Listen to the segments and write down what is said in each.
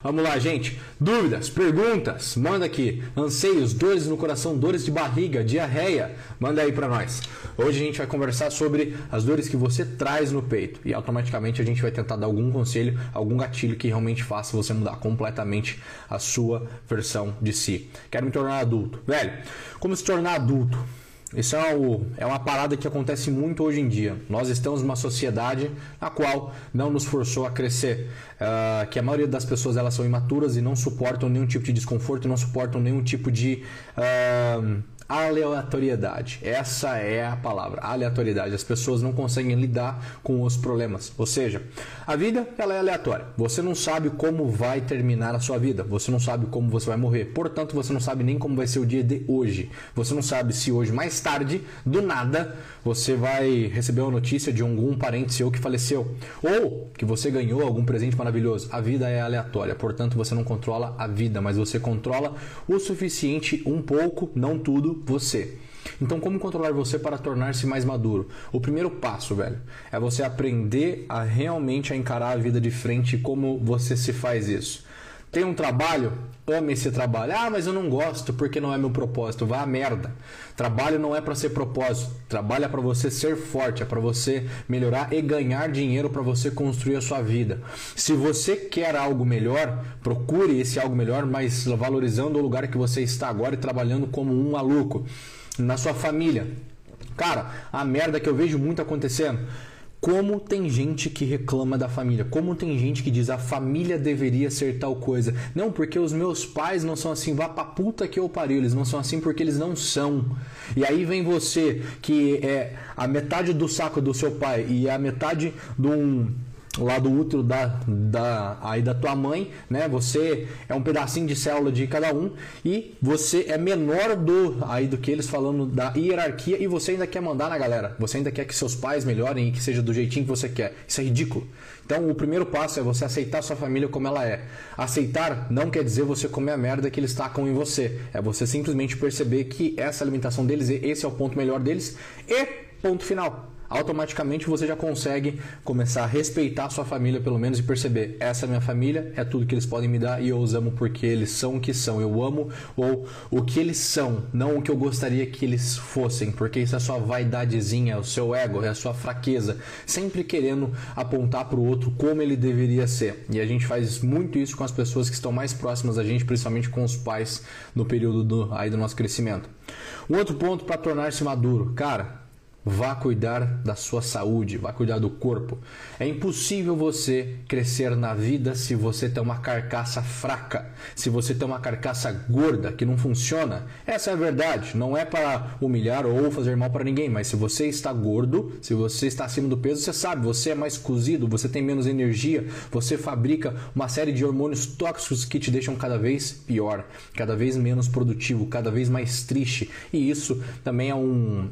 Vamos lá, gente. Dúvidas, perguntas, manda aqui. Anseios, dores no coração, dores de barriga, diarreia, manda aí para nós. Hoje a gente vai conversar sobre as dores que você traz no peito e automaticamente a gente vai tentar dar algum conselho, algum gatilho que realmente faça você mudar completamente a sua versão de si. Quero me tornar adulto. Velho, como se tornar adulto? Isso é, o, é uma parada que acontece muito hoje em dia. Nós estamos numa sociedade na qual não nos forçou a crescer. Uh, que a maioria das pessoas elas são imaturas e não suportam nenhum tipo de desconforto, não suportam nenhum tipo de. Uh, aleatoriedade. Essa é a palavra, aleatoriedade. As pessoas não conseguem lidar com os problemas. Ou seja, a vida ela é aleatória. Você não sabe como vai terminar a sua vida. Você não sabe como você vai morrer. Portanto, você não sabe nem como vai ser o dia de hoje. Você não sabe se hoje mais tarde, do nada, você vai receber uma notícia de algum parente seu que faleceu ou que você ganhou algum presente maravilhoso. A vida é aleatória. Portanto, você não controla a vida, mas você controla o suficiente, um pouco, não tudo você. Então, como controlar você para tornar-se mais maduro? O primeiro passo, velho, é você aprender a realmente a encarar a vida de frente como você se faz isso. Tem um trabalho? Ame esse trabalho. Ah, mas eu não gosto porque não é meu propósito. Vá a merda. Trabalho não é para ser propósito. Trabalho é para você ser forte, é para você melhorar e ganhar dinheiro para você construir a sua vida. Se você quer algo melhor, procure esse algo melhor, mas valorizando o lugar que você está agora e trabalhando como um maluco na sua família. Cara, a merda que eu vejo muito acontecendo como tem gente que reclama da família, como tem gente que diz a família deveria ser tal coisa. Não, porque os meus pais não são assim, vá pra puta que eu pariu, eles não são assim porque eles não são. E aí vem você que é a metade do saco do seu pai e a metade de um lá do útero da, da, aí da tua mãe, né? Você é um pedacinho de célula de cada um e você é menor do aí do que eles falando da hierarquia e você ainda quer mandar na galera. Você ainda quer que seus pais melhorem e que seja do jeitinho que você quer. Isso é ridículo. Então, o primeiro passo é você aceitar sua família como ela é. Aceitar não quer dizer você comer a merda que eles tacam em você. É você simplesmente perceber que essa alimentação deles, esse é o ponto melhor deles e ponto final automaticamente você já consegue começar a respeitar a sua família, pelo menos, e perceber: essa é minha família, é tudo que eles podem me dar e eu os amo porque eles são o que são. Eu amo ou o que eles são, não o que eu gostaria que eles fossem, porque isso é a sua vaidadezinha, é o seu ego, é a sua fraqueza, sempre querendo apontar para o outro como ele deveria ser. E a gente faz muito isso com as pessoas que estão mais próximas da gente, principalmente com os pais no período do, aí do nosso crescimento. Um outro ponto para tornar-se maduro, cara Vá cuidar da sua saúde, vá cuidar do corpo. É impossível você crescer na vida se você tem uma carcaça fraca, se você tem uma carcaça gorda que não funciona. Essa é a verdade. Não é para humilhar ou fazer mal para ninguém, mas se você está gordo, se você está acima do peso, você sabe, você é mais cozido, você tem menos energia, você fabrica uma série de hormônios tóxicos que te deixam cada vez pior, cada vez menos produtivo, cada vez mais triste. E isso também é um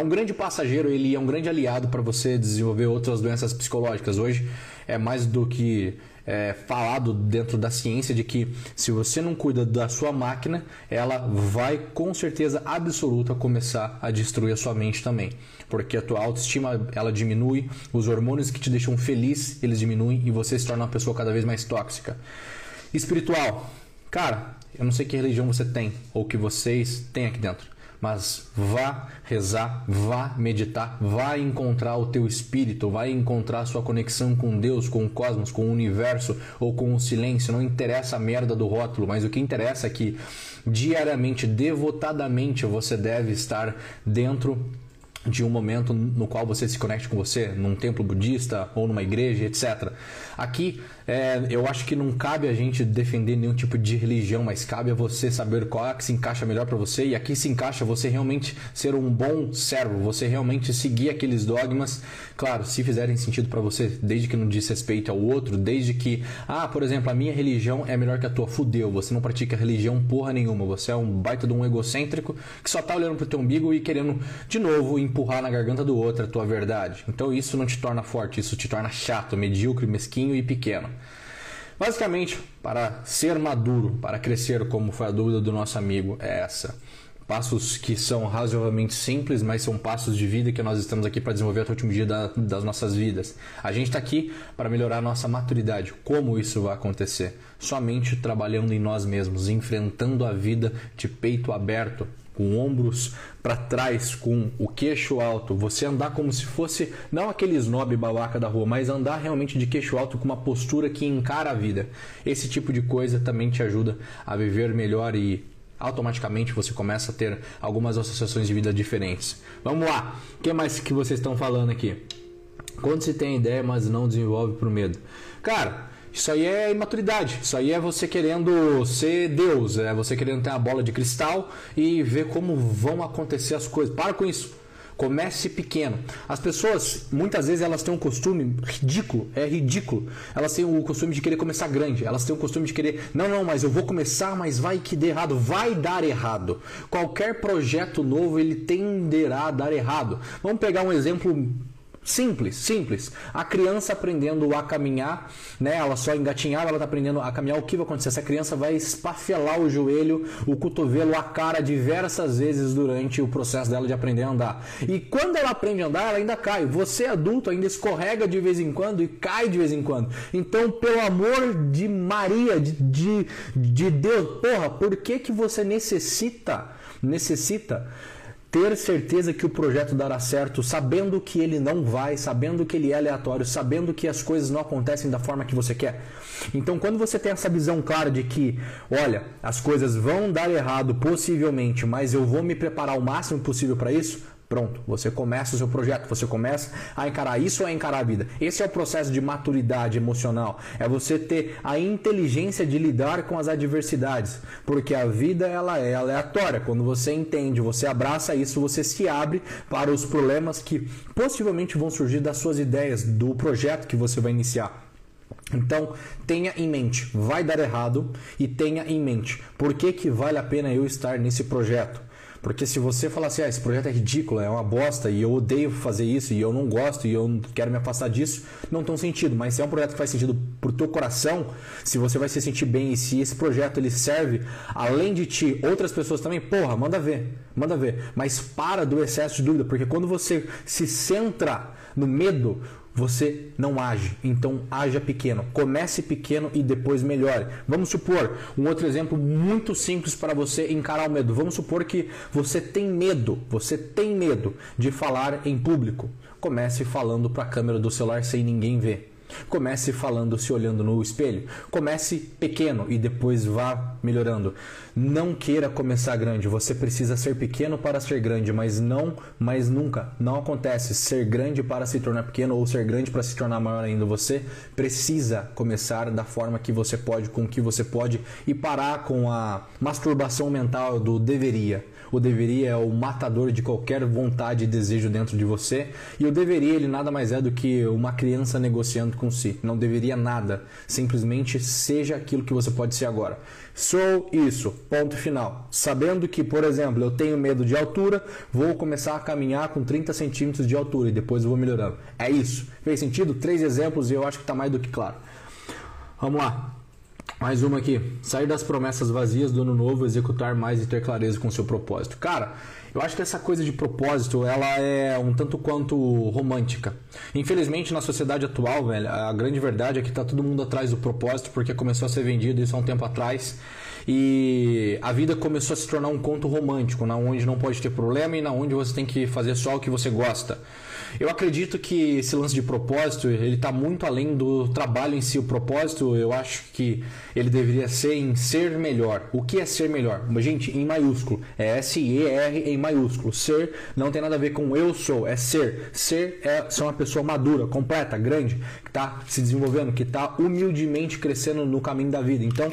é um grande passageiro, ele é um grande aliado para você desenvolver outras doenças psicológicas. Hoje é mais do que é, falado dentro da ciência de que se você não cuida da sua máquina, ela vai com certeza absoluta começar a destruir a sua mente também, porque a tua autoestima ela diminui, os hormônios que te deixam feliz eles diminuem e você se torna uma pessoa cada vez mais tóxica. Espiritual, cara, eu não sei que religião você tem ou que vocês têm aqui dentro mas vá rezar, vá meditar, vá encontrar o teu espírito, vá encontrar sua conexão com Deus, com o cosmos, com o universo ou com o silêncio. Não interessa a merda do rótulo, mas o que interessa é que diariamente, devotadamente, você deve estar dentro de um momento no qual você se conecte com você, num templo budista ou numa igreja, etc. Aqui, é, eu acho que não cabe a gente defender nenhum tipo de religião, mas cabe a você saber qual é que se encaixa melhor para você e aqui se encaixa você realmente ser um bom servo, você realmente seguir aqueles dogmas, claro, se fizerem sentido para você, desde que não diz respeito ao outro, desde que, ah, por exemplo, a minha religião é melhor que a tua, fudeu, você não pratica religião porra nenhuma, você é um baita de um egocêntrico que só tá olhando pro teu umbigo e querendo de novo empurrar na garganta do outro a tua verdade. Então isso não te torna forte, isso te torna chato, medíocre, mesquinho e pequeno. Basicamente, para ser maduro, para crescer, como foi a dúvida do nosso amigo, é essa. passos que são razoavelmente simples, mas são passos de vida que nós estamos aqui para desenvolver até o último dia da, das nossas vidas. A gente está aqui para melhorar a nossa maturidade. Como isso vai acontecer? Somente trabalhando em nós mesmos, enfrentando a vida de peito aberto, com ombros para trás, com o queixo alto, você andar como se fosse não aquele snob babaca da rua, mas andar realmente de queixo alto com uma postura que encara a vida. Esse tipo de coisa também te ajuda a viver melhor e automaticamente você começa a ter algumas associações de vida diferentes. Vamos lá, o que mais que vocês estão falando aqui? Quando se tem ideia, mas não desenvolve por medo. Cara, isso aí é imaturidade. Isso aí é você querendo ser Deus, é você querendo ter uma bola de cristal e ver como vão acontecer as coisas. Para com isso. Comece pequeno. As pessoas, muitas vezes, elas têm um costume ridículo, é ridículo. Elas têm o costume de querer começar grande. Elas têm o costume de querer, não, não, mas eu vou começar, mas vai que dê errado. Vai dar errado. Qualquer projeto novo, ele tenderá a dar errado. Vamos pegar um exemplo Simples, simples. A criança aprendendo a caminhar, né? Ela só engatinhava, ela está aprendendo a caminhar. O que vai acontecer? Essa criança vai espafelar o joelho, o cotovelo, a cara diversas vezes durante o processo dela de aprender a andar. E quando ela aprende a andar, ela ainda cai. Você adulto ainda escorrega de vez em quando e cai de vez em quando. Então, pelo amor de Maria, de, de, de Deus, porra, por que que você necessita necessita ter certeza que o projeto dará certo, sabendo que ele não vai, sabendo que ele é aleatório, sabendo que as coisas não acontecem da forma que você quer. Então, quando você tem essa visão clara de que, olha, as coisas vão dar errado possivelmente, mas eu vou me preparar o máximo possível para isso, Pronto, você começa o seu projeto, você começa a encarar isso a encarar a vida. Esse é o processo de maturidade emocional. É você ter a inteligência de lidar com as adversidades, porque a vida ela é aleatória. Quando você entende, você abraça isso, você se abre para os problemas que possivelmente vão surgir das suas ideias, do projeto que você vai iniciar. Então, tenha em mente, vai dar errado e tenha em mente, por que, que vale a pena eu estar nesse projeto? Porque se você falar assim, ah, esse projeto é ridículo, é uma bosta e eu odeio fazer isso e eu não gosto e eu quero me afastar disso, não tem sentido. Mas se é um projeto que faz sentido pro teu coração, se você vai se sentir bem e se esse projeto ele serve, além de ti, outras pessoas também, porra, manda ver, manda ver. Mas para do excesso de dúvida, porque quando você se centra no medo, você não age. Então, haja pequeno. Comece pequeno e depois melhore. Vamos supor, um outro exemplo muito simples para você encarar o medo. Vamos supor que você tem medo, você tem medo de falar em público. Comece falando para a câmera do celular sem ninguém ver. Comece falando se olhando no espelho. Comece pequeno e depois vá melhorando. Não queira começar grande. Você precisa ser pequeno para ser grande, mas não, mas nunca. Não acontece ser grande para se tornar pequeno ou ser grande para se tornar maior ainda. Você precisa começar da forma que você pode, com o que você pode e parar com a masturbação mental do deveria. O deveria é o matador de qualquer vontade e desejo dentro de você. E o deveria, ele nada mais é do que uma criança negociando com si. Não deveria nada. Simplesmente seja aquilo que você pode ser agora. Sou isso. Ponto final. Sabendo que, por exemplo, eu tenho medo de altura, vou começar a caminhar com 30 centímetros de altura e depois vou melhorando. É isso. Fez sentido? Três exemplos e eu acho que está mais do que claro. Vamos lá. Mais uma aqui. Sair das promessas vazias do ano novo, executar mais e ter clareza com seu propósito. Cara, eu acho que essa coisa de propósito, ela é um tanto quanto romântica. Infelizmente, na sociedade atual, velho, a grande verdade é que tá todo mundo atrás do propósito porque começou a ser vendido isso há um tempo atrás. E a vida começou a se tornar um conto romântico, na onde não pode ter problema e na onde você tem que fazer só o que você gosta. Eu acredito que esse lance de propósito, ele está muito além do trabalho em si. O propósito, eu acho que ele deveria ser em ser melhor. O que é ser melhor? Gente, em maiúsculo. É S-E-R em maiúsculo. Ser não tem nada a ver com eu sou, é ser. Ser é ser uma pessoa madura, completa, grande, que está se desenvolvendo, que está humildemente crescendo no caminho da vida. Então,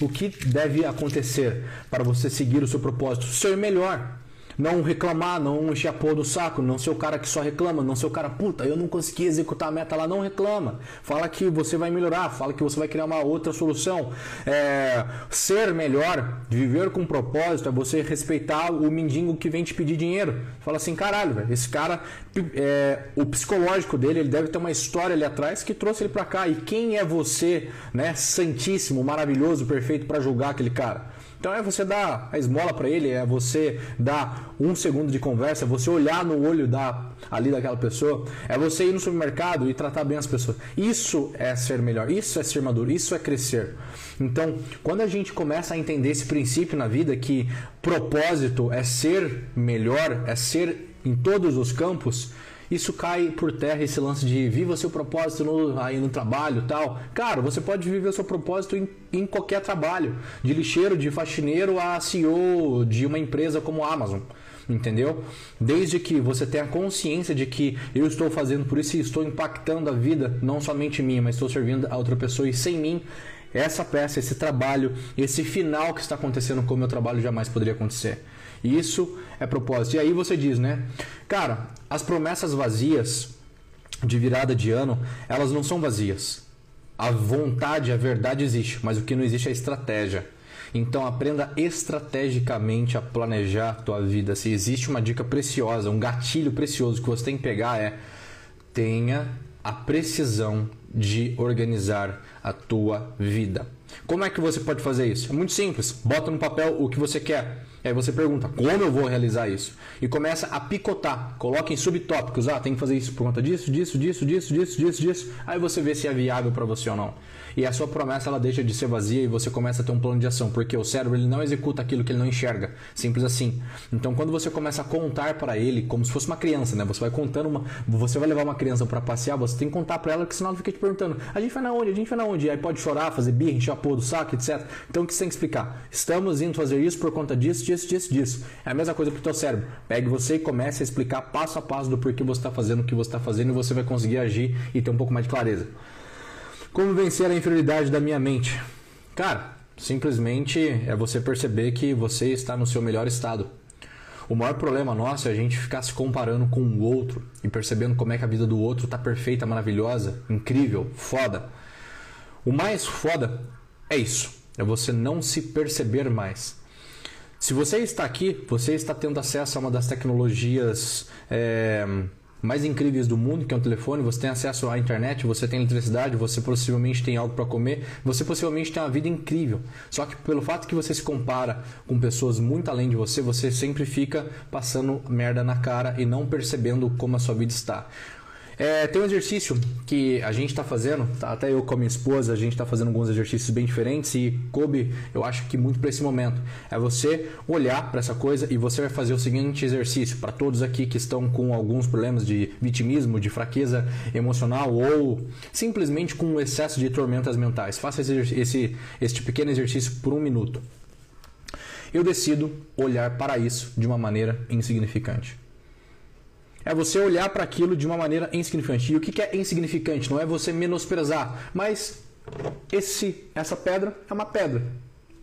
o que deve acontecer para você seguir o seu propósito? Ser melhor. Não reclamar, não encher a porra do saco, não ser o cara que só reclama, não ser o cara, puta, eu não consegui executar a meta lá, não reclama. Fala que você vai melhorar, fala que você vai criar uma outra solução. É, ser melhor, viver com propósito, é você respeitar o mendigo que vem te pedir dinheiro. Fala assim, caralho, velho, esse cara, é, o psicológico dele, ele deve ter uma história ali atrás que trouxe ele para cá. E quem é você, né, santíssimo, maravilhoso, perfeito para julgar aquele cara? Então é você dar a esmola para ele, é você dar um segundo de conversa, é você olhar no olho da, ali daquela pessoa, é você ir no supermercado e tratar bem as pessoas. Isso é ser melhor, isso é ser maduro, isso é crescer. Então, quando a gente começa a entender esse princípio na vida que propósito é ser melhor, é ser em todos os campos, isso cai por terra esse lance de viva seu propósito no, aí no trabalho tal. Cara, você pode viver o seu propósito em, em qualquer trabalho, de lixeiro, de faxineiro a CEO de uma empresa como a Amazon entendeu? Desde que você tenha consciência de que eu estou fazendo por isso e estou impactando a vida, não somente minha, mas estou servindo a outra pessoa e sem mim, essa peça, esse trabalho, esse final que está acontecendo com o meu trabalho jamais poderia acontecer. Isso é propósito. E aí você diz, né? Cara, as promessas vazias de virada de ano, elas não são vazias. A vontade, a verdade existe, mas o que não existe é a estratégia. Então aprenda estrategicamente a planejar a tua vida. Se existe uma dica preciosa, um gatilho precioso que você tem que pegar é tenha a precisão de organizar a tua vida. Como é que você pode fazer isso? É muito simples. Bota no papel o que você quer. E aí você pergunta, como eu vou realizar isso? E começa a picotar. Coloca em subtópicos. Ah, tem que fazer isso por conta disso, disso, disso, disso, disso, disso, disso. Aí você vê se é viável para você ou não e a sua promessa ela deixa de ser vazia e você começa a ter um plano de ação, porque o cérebro ele não executa aquilo que ele não enxerga, simples assim. Então quando você começa a contar para ele como se fosse uma criança, né? Você vai contando uma, você vai levar uma criança para passear, você tem que contar para ela que senão ela fica te perguntando: "A gente vai na onde? A gente vai na onde?" E aí pode chorar, fazer birra, encher porra do saco, etc. Então o que você tem que explicar? Estamos indo fazer isso por conta disso, disso, disso, disso. É a mesma coisa pro teu cérebro. Pegue você e comece a explicar passo a passo do porquê você está fazendo o que você está fazendo e você vai conseguir agir e ter um pouco mais de clareza. Como vencer a inferioridade da minha mente? Cara, simplesmente é você perceber que você está no seu melhor estado. O maior problema nosso é a gente ficar se comparando com o outro e percebendo como é que a vida do outro está perfeita, maravilhosa, incrível, foda. O mais foda é isso, é você não se perceber mais. Se você está aqui, você está tendo acesso a uma das tecnologias é, mais incríveis do mundo, que é um telefone, você tem acesso à internet, você tem eletricidade, você possivelmente tem algo para comer, você possivelmente tem uma vida incrível. Só que pelo fato que você se compara com pessoas muito além de você, você sempre fica passando merda na cara e não percebendo como a sua vida está. É, tem um exercício que a gente está fazendo, tá? até eu com a minha esposa, a gente está fazendo alguns exercícios bem diferentes e coube, eu acho que muito para esse momento. É você olhar para essa coisa e você vai fazer o seguinte exercício para todos aqui que estão com alguns problemas de vitimismo, de fraqueza emocional ou simplesmente com um excesso de tormentas mentais. Faça esse, esse, este pequeno exercício por um minuto. Eu decido olhar para isso de uma maneira insignificante. É você olhar para aquilo de uma maneira insignificante. E o que é insignificante? Não é você menosprezar, mas esse, essa pedra é uma pedra.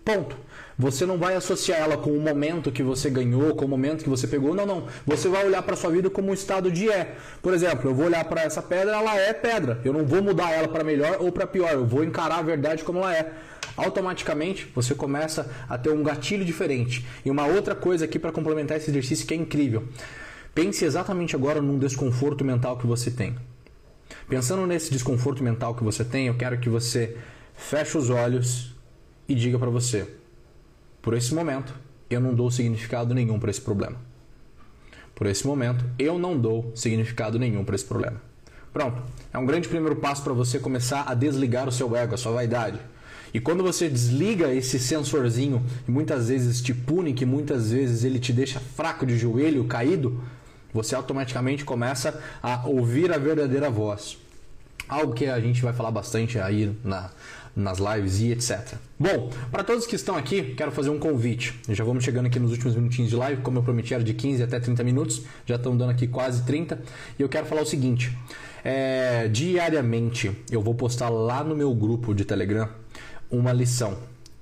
Ponto. Você não vai associar ela com o momento que você ganhou, com o momento que você pegou. Não, não. Você vai olhar para sua vida como um estado de é. Por exemplo, eu vou olhar para essa pedra, ela é pedra. Eu não vou mudar ela para melhor ou para pior. Eu vou encarar a verdade como ela é. Automaticamente você começa a ter um gatilho diferente. E uma outra coisa aqui para complementar esse exercício que é incrível. Pense exatamente agora num desconforto mental que você tem. Pensando nesse desconforto mental que você tem, eu quero que você feche os olhos e diga para você: por esse momento, eu não dou significado nenhum para esse problema. Por esse momento, eu não dou significado nenhum para esse problema. Pronto. É um grande primeiro passo para você começar a desligar o seu ego, a sua vaidade. E quando você desliga esse sensorzinho, e muitas vezes te pune, que muitas vezes ele te deixa fraco de joelho, caído, você automaticamente começa a ouvir a verdadeira voz. Algo que a gente vai falar bastante aí na, nas lives e etc. Bom, para todos que estão aqui, quero fazer um convite. Já vamos chegando aqui nos últimos minutinhos de live, como eu prometi, era de 15 até 30 minutos, já estão dando aqui quase 30. E eu quero falar o seguinte: é, diariamente eu vou postar lá no meu grupo de Telegram uma lição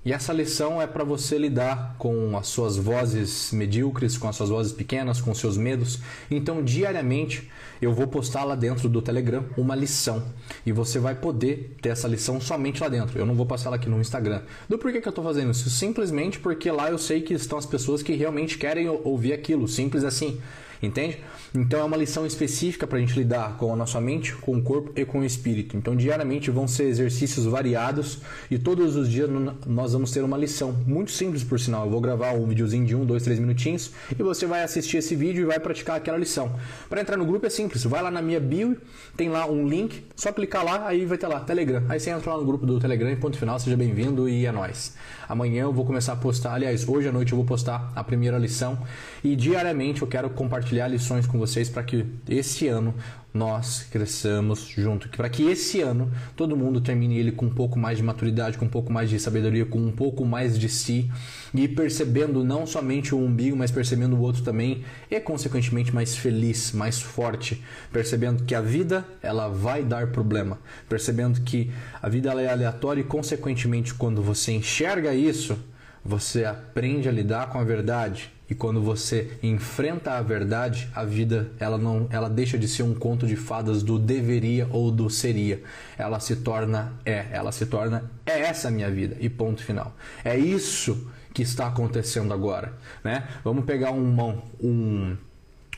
E essa lição é para você lidar com as suas vozes medíocres, com as suas vozes pequenas, com os seus medos. Então, diariamente, eu vou postar lá dentro do Telegram uma lição. E você vai poder ter essa lição somente lá dentro. Eu não vou passar ela aqui no Instagram. Do porquê que eu estou fazendo isso? Simplesmente porque lá eu sei que estão as pessoas que realmente querem ouvir aquilo. Simples assim. Entende? Então é uma lição específica para a gente lidar com a nossa mente, com o corpo e com o espírito. Então diariamente vão ser exercícios variados e todos os dias nós vamos ter uma lição. Muito simples por sinal. Eu vou gravar um videozinho de um, dois, três minutinhos e você vai assistir esse vídeo e vai praticar aquela lição. Para entrar no grupo é simples. Vai lá na minha bio, tem lá um link, só clicar lá, aí vai ter lá Telegram. Aí você entra lá no grupo do Telegram e ponto final, seja bem-vindo e é nóis. Amanhã eu vou começar a postar, aliás, hoje à noite eu vou postar a primeira lição e diariamente eu quero compartilhar lições com vocês para que esse ano nós cresçamos junto. Para que esse ano todo mundo termine ele com um pouco mais de maturidade, com um pouco mais de sabedoria, com um pouco mais de si. E percebendo não somente o umbigo, mas percebendo o outro também. E consequentemente mais feliz, mais forte, percebendo que a vida ela vai dar problema, percebendo que a vida ela é aleatória e consequentemente quando você enxerga isso, você aprende a lidar com a verdade e quando você enfrenta a verdade, a vida ela não, ela deixa de ser um conto de fadas do deveria ou do seria. Ela se torna é, ela se torna é essa minha vida e ponto final. É isso que está acontecendo agora, né? Vamos pegar um, um,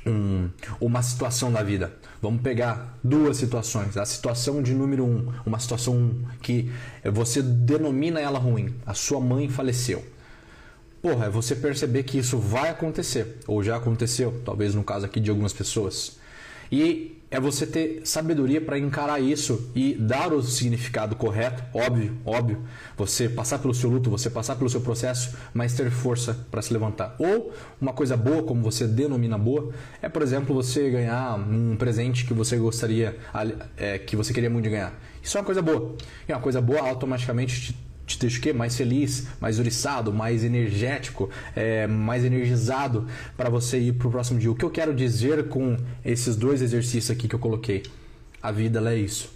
um uma situação da vida. Vamos pegar duas situações. A situação de número um, uma situação que você denomina ela ruim. A sua mãe faleceu porra, é você perceber que isso vai acontecer, ou já aconteceu, talvez no caso aqui de algumas pessoas. E é você ter sabedoria para encarar isso e dar o significado correto, óbvio, óbvio. Você passar pelo seu luto, você passar pelo seu processo, mas ter força para se levantar. Ou uma coisa boa, como você denomina boa, é por exemplo você ganhar um presente que você gostaria, é, que você queria muito ganhar. Isso é uma coisa boa. E uma coisa boa automaticamente te te deixa o quê? Mais feliz, mais oriçado, mais energético, é, mais energizado para você ir para o próximo dia. O que eu quero dizer com esses dois exercícios aqui que eu coloquei? A vida é isso.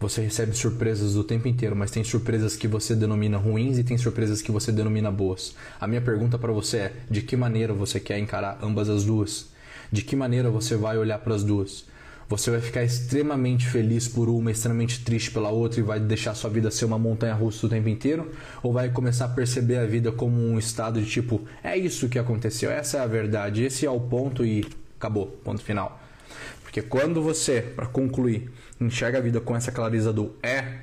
Você recebe surpresas o tempo inteiro, mas tem surpresas que você denomina ruins e tem surpresas que você denomina boas. A minha pergunta para você é: de que maneira você quer encarar ambas as duas? De que maneira você vai olhar para as duas? Você vai ficar extremamente feliz por uma, extremamente triste pela outra e vai deixar sua vida ser uma montanha russa o tempo inteiro? Ou vai começar a perceber a vida como um estado de tipo, é isso que aconteceu, essa é a verdade, esse é o ponto e acabou, ponto final. Porque quando você, para concluir, enxerga a vida com essa clareza do é,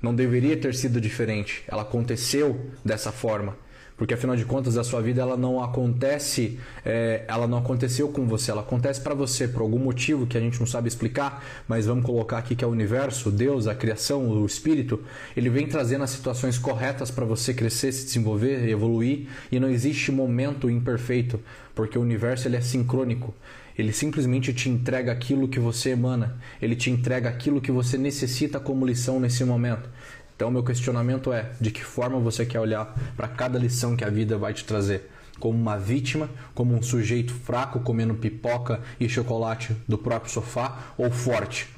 não deveria ter sido diferente, ela aconteceu dessa forma porque afinal de contas a sua vida ela não acontece, é, ela não aconteceu com você, ela acontece para você por algum motivo que a gente não sabe explicar, mas vamos colocar aqui que é o universo, Deus, a criação, o espírito, ele vem trazendo as situações corretas para você crescer, se desenvolver, evoluir e não existe momento imperfeito, porque o universo ele é sincrônico. Ele simplesmente te entrega aquilo que você emana, ele te entrega aquilo que você necessita como lição nesse momento. Então, meu questionamento é: de que forma você quer olhar para cada lição que a vida vai te trazer? Como uma vítima, como um sujeito fraco comendo pipoca e chocolate do próprio sofá, ou forte,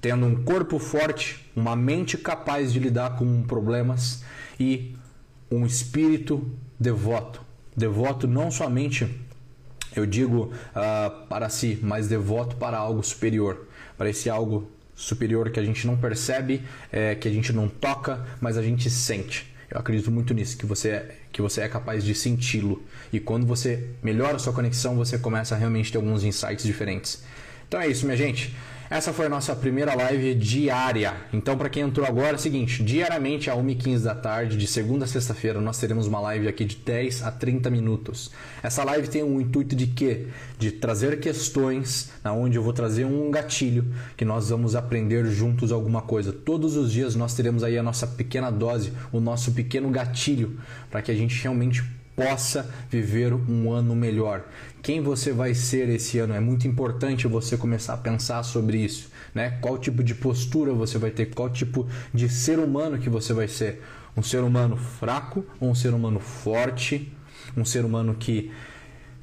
tendo um corpo forte, uma mente capaz de lidar com problemas e um espírito devoto. Devoto não somente, eu digo, uh, para si, mas devoto para algo superior, para esse algo superior que a gente não percebe, é, que a gente não toca, mas a gente sente. Eu acredito muito nisso, que você é, que você é capaz de senti-lo. E quando você melhora a sua conexão, você começa a realmente ter alguns insights diferentes. Então é isso, minha gente. Essa foi a nossa primeira live diária. Então, para quem entrou agora, é o seguinte: diariamente, às 1h15 da tarde, de segunda a sexta-feira, nós teremos uma live aqui de 10 a 30 minutos. Essa live tem o um intuito de quê? De trazer questões, onde eu vou trazer um gatilho que nós vamos aprender juntos alguma coisa. Todos os dias nós teremos aí a nossa pequena dose, o nosso pequeno gatilho, para que a gente realmente possa viver um ano melhor. Quem você vai ser esse ano? É muito importante você começar a pensar sobre isso, né? Qual tipo de postura você vai ter? Qual tipo de ser humano que você vai ser? Um ser humano fraco ou um ser humano forte? Um ser humano que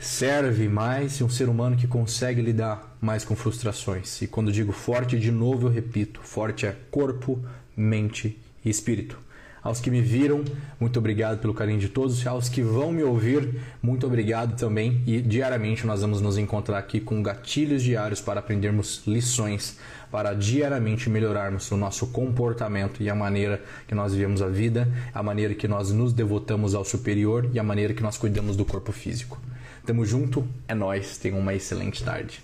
serve mais um ser humano que consegue lidar mais com frustrações. E quando digo forte, de novo eu repito, forte é corpo, mente e espírito. Aos que me viram, muito obrigado pelo carinho de todos. Aos que vão me ouvir, muito obrigado também. E diariamente nós vamos nos encontrar aqui com gatilhos diários para aprendermos lições, para diariamente melhorarmos o nosso comportamento e a maneira que nós vivemos a vida, a maneira que nós nos devotamos ao superior e a maneira que nós cuidamos do corpo físico. Tamo junto, é nós. Tenham uma excelente tarde.